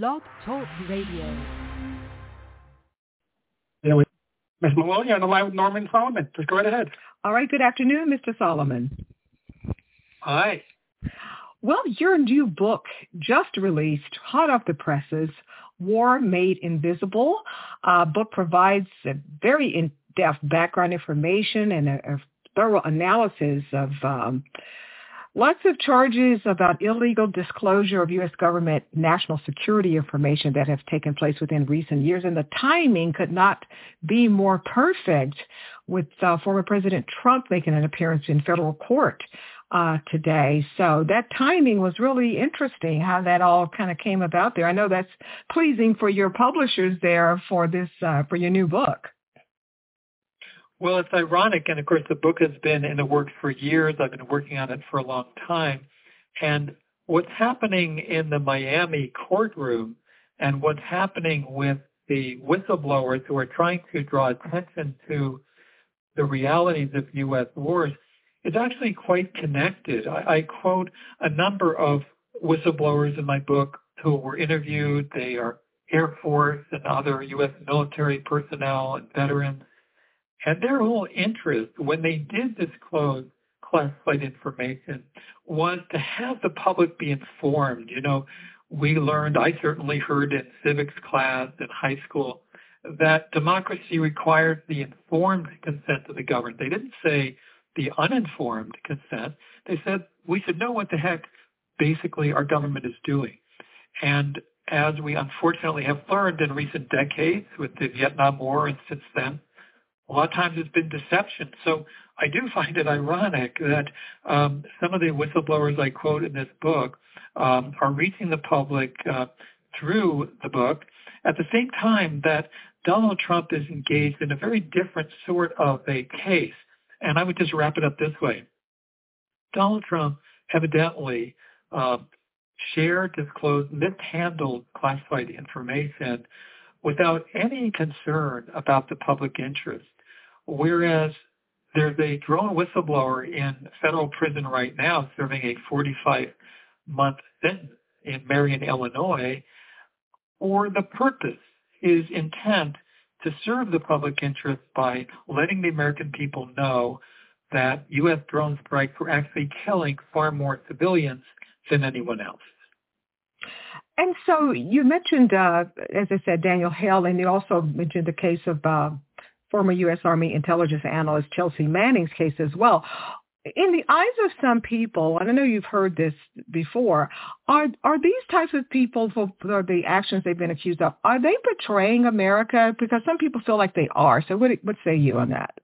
Blog Talk Radio. Anyway, Ms. Maloney, on the line with Norman Solomon. Just go right ahead. All right. Good afternoon, Mr. Solomon. Hi. Well, your new book just released, hot off the presses, War Made Invisible. Uh, book provides a very in-depth background information and a, a thorough analysis of um, lots of charges about illegal disclosure of U.S. government national security information that have taken place within recent years. And the timing could not be more perfect with uh, former President Trump making an appearance in federal court uh, today. So that timing was really interesting how that all kind of came about there. I know that's pleasing for your publishers there for this, uh, for your new book. Well, it's ironic, and of course the book has been in the works for years. I've been working on it for a long time. And what's happening in the Miami courtroom and what's happening with the whistleblowers who are trying to draw attention to the realities of U.S. wars is actually quite connected. I, I quote a number of whistleblowers in my book who were interviewed. They are Air Force and other U.S. military personnel and veterans and their whole interest when they did disclose classified information was to have the public be informed. You know, we learned, I certainly heard in civics class in high school, that democracy requires the informed consent of the governed. They didn't say the uninformed consent. They said we should know what the heck basically our government is doing. And as we unfortunately have learned in recent decades with the Vietnam War and since then, a lot of times it's been deception. So I do find it ironic that um, some of the whistleblowers I quote in this book um, are reaching the public uh, through the book at the same time that Donald Trump is engaged in a very different sort of a case. And I would just wrap it up this way. Donald Trump evidently uh, shared, disclosed, mishandled classified information without any concern about the public interest. Whereas there's a drone whistleblower in federal prison right now serving a 45-month sentence in Marion, Illinois, for the purpose, his intent to serve the public interest by letting the American people know that U.S. drone strikes were actually killing far more civilians than anyone else. And so you mentioned, uh, as I said, Daniel Hale, and you also mentioned the case of uh, former U.S. Army intelligence analyst Chelsea Manning's case as well. In the eyes of some people, and I know you've heard this before, are are these types of people for, for the actions they've been accused of, are they betraying America? Because some people feel like they are. So what what say you on that?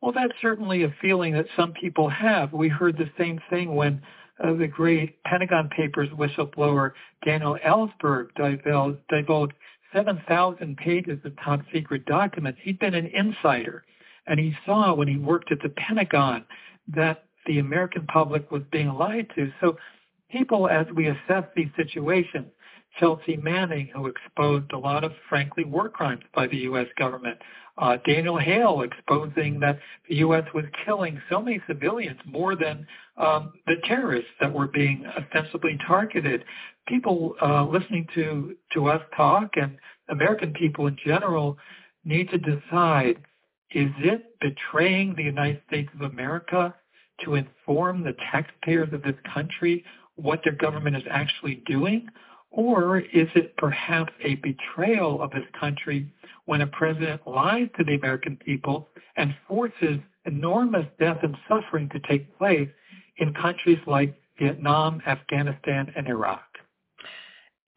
Well, that's certainly a feeling that some people have. We heard the same thing when uh, the great Pentagon Papers whistleblower Daniel Ellsberg divulged, divulged 7,000 pages of top secret documents. He'd been an insider, and he saw when he worked at the Pentagon that the American public was being lied to. So people, as we assess these situations, Chelsea Manning, who exposed a lot of, frankly, war crimes by the U.S. government, uh, Daniel Hale exposing that the U.S. was killing so many civilians, more than um, the terrorists that were being ostensibly targeted. People uh, listening to, to us talk and American people in general need to decide, is it betraying the United States of America to inform the taxpayers of this country what their government is actually doing? Or is it perhaps a betrayal of his country when a president lies to the American people and forces enormous death and suffering to take place in countries like Vietnam, Afghanistan, and Iraq?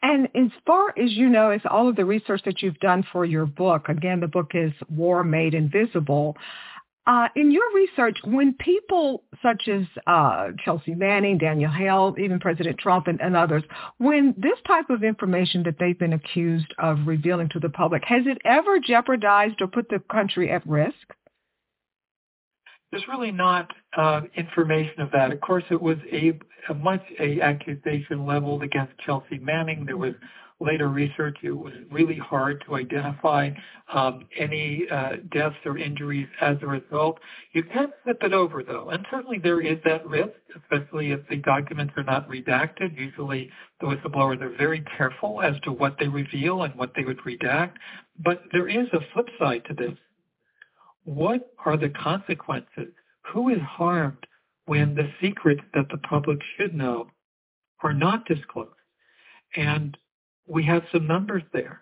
And as far as you know, as all of the research that you've done for your book, again, the book is War Made Invisible. Uh, in your research, when people such as uh, Chelsea Manning, Daniel Hale, even President Trump and, and, others, when this type of information that they've been accused of revealing to the public, has it ever jeopardized or put the country at risk? there's really not uh, information of that. Of course, it was a, a much a accusation leveled against Chelsea Manning. There was later research, it was really hard to identify um, any uh, deaths or injuries as a result. You can flip it over, though, and certainly there is that risk, especially if the documents are not redacted. Usually the whistleblowers are very careful as to what they reveal and what they would redact. But there is a flip side to this. What are the consequences? Who is harmed when the secrets that the public should know are not disclosed? And we have some numbers there.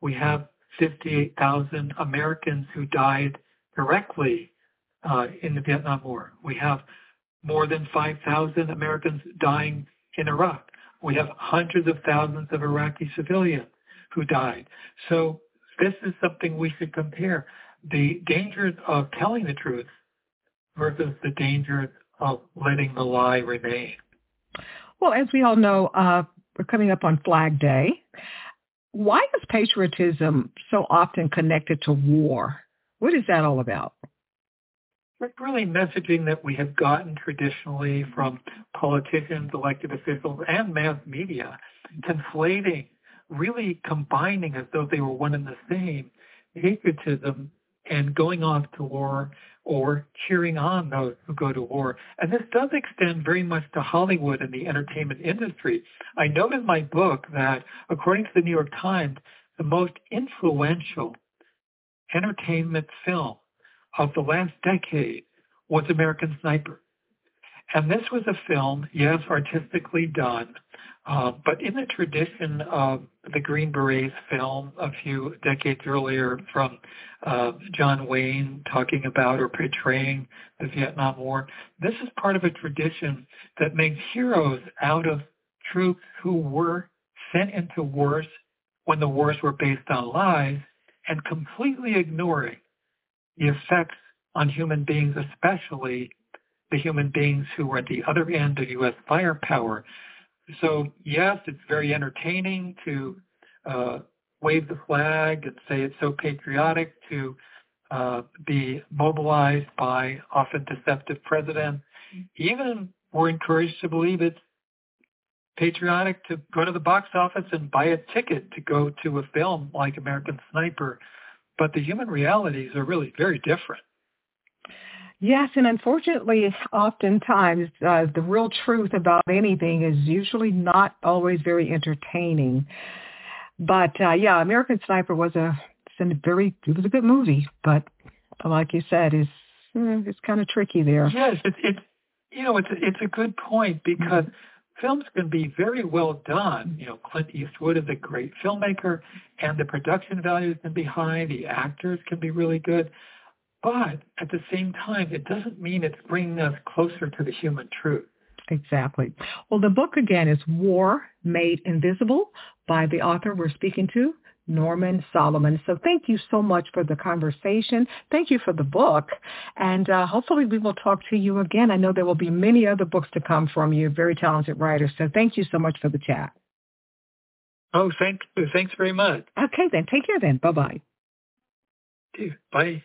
We have 58,000 Americans who died directly uh, in the Vietnam War. We have more than 5,000 Americans dying in Iraq. We have hundreds of thousands of Iraqi civilians who died. So this is something we should compare. The dangers of telling the truth versus the dangers of letting the lie remain. Well, as we all know, uh, we're coming up on Flag Day. Why is patriotism so often connected to war? What is that all about? It's really messaging that we have gotten traditionally from politicians, elected officials, and mass media, conflating, really combining as though they were one and the same, patriotism and going off to war or cheering on those who go to war. And this does extend very much to Hollywood and the entertainment industry. I note in my book that according to the New York Times, the most influential entertainment film of the last decade was American Sniper. And this was a film, yes, artistically done, uh, but in the tradition of the Green Berets film a few decades earlier from uh, John Wayne talking about or portraying the Vietnam War, this is part of a tradition that makes heroes out of troops who were sent into wars when the wars were based on lies and completely ignoring the effects on human beings, especially the human beings who were at the other end of U.S. firepower so yes, it's very entertaining to uh, wave the flag and say it's so patriotic to uh, be mobilized by often deceptive presidents. Even we're encouraged to believe it's patriotic to go to the box office and buy a ticket to go to a film like American Sniper. But the human realities are really very different. Yes, and unfortunately, oftentimes uh, the real truth about anything is usually not always very entertaining. But uh, yeah, American Sniper was a, a very it was a good movie, but like you said, is eh, it's kind of tricky there. Yes, it's it, you know it's it's a good point because films can be very well done. You know, Clint Eastwood is a great filmmaker, and the production values can be high. The actors can be really good. But at the same time, it doesn't mean it's bringing us closer to the human truth. Exactly. Well, the book again is War Made Invisible by the author we're speaking to, Norman Solomon. So thank you so much for the conversation. Thank you for the book. And uh, hopefully we will talk to you again. I know there will be many other books to come from you, very talented writer. So thank you so much for the chat. Oh, thank you. Thanks very much. Okay, then. Take care then. Bye-bye. Bye.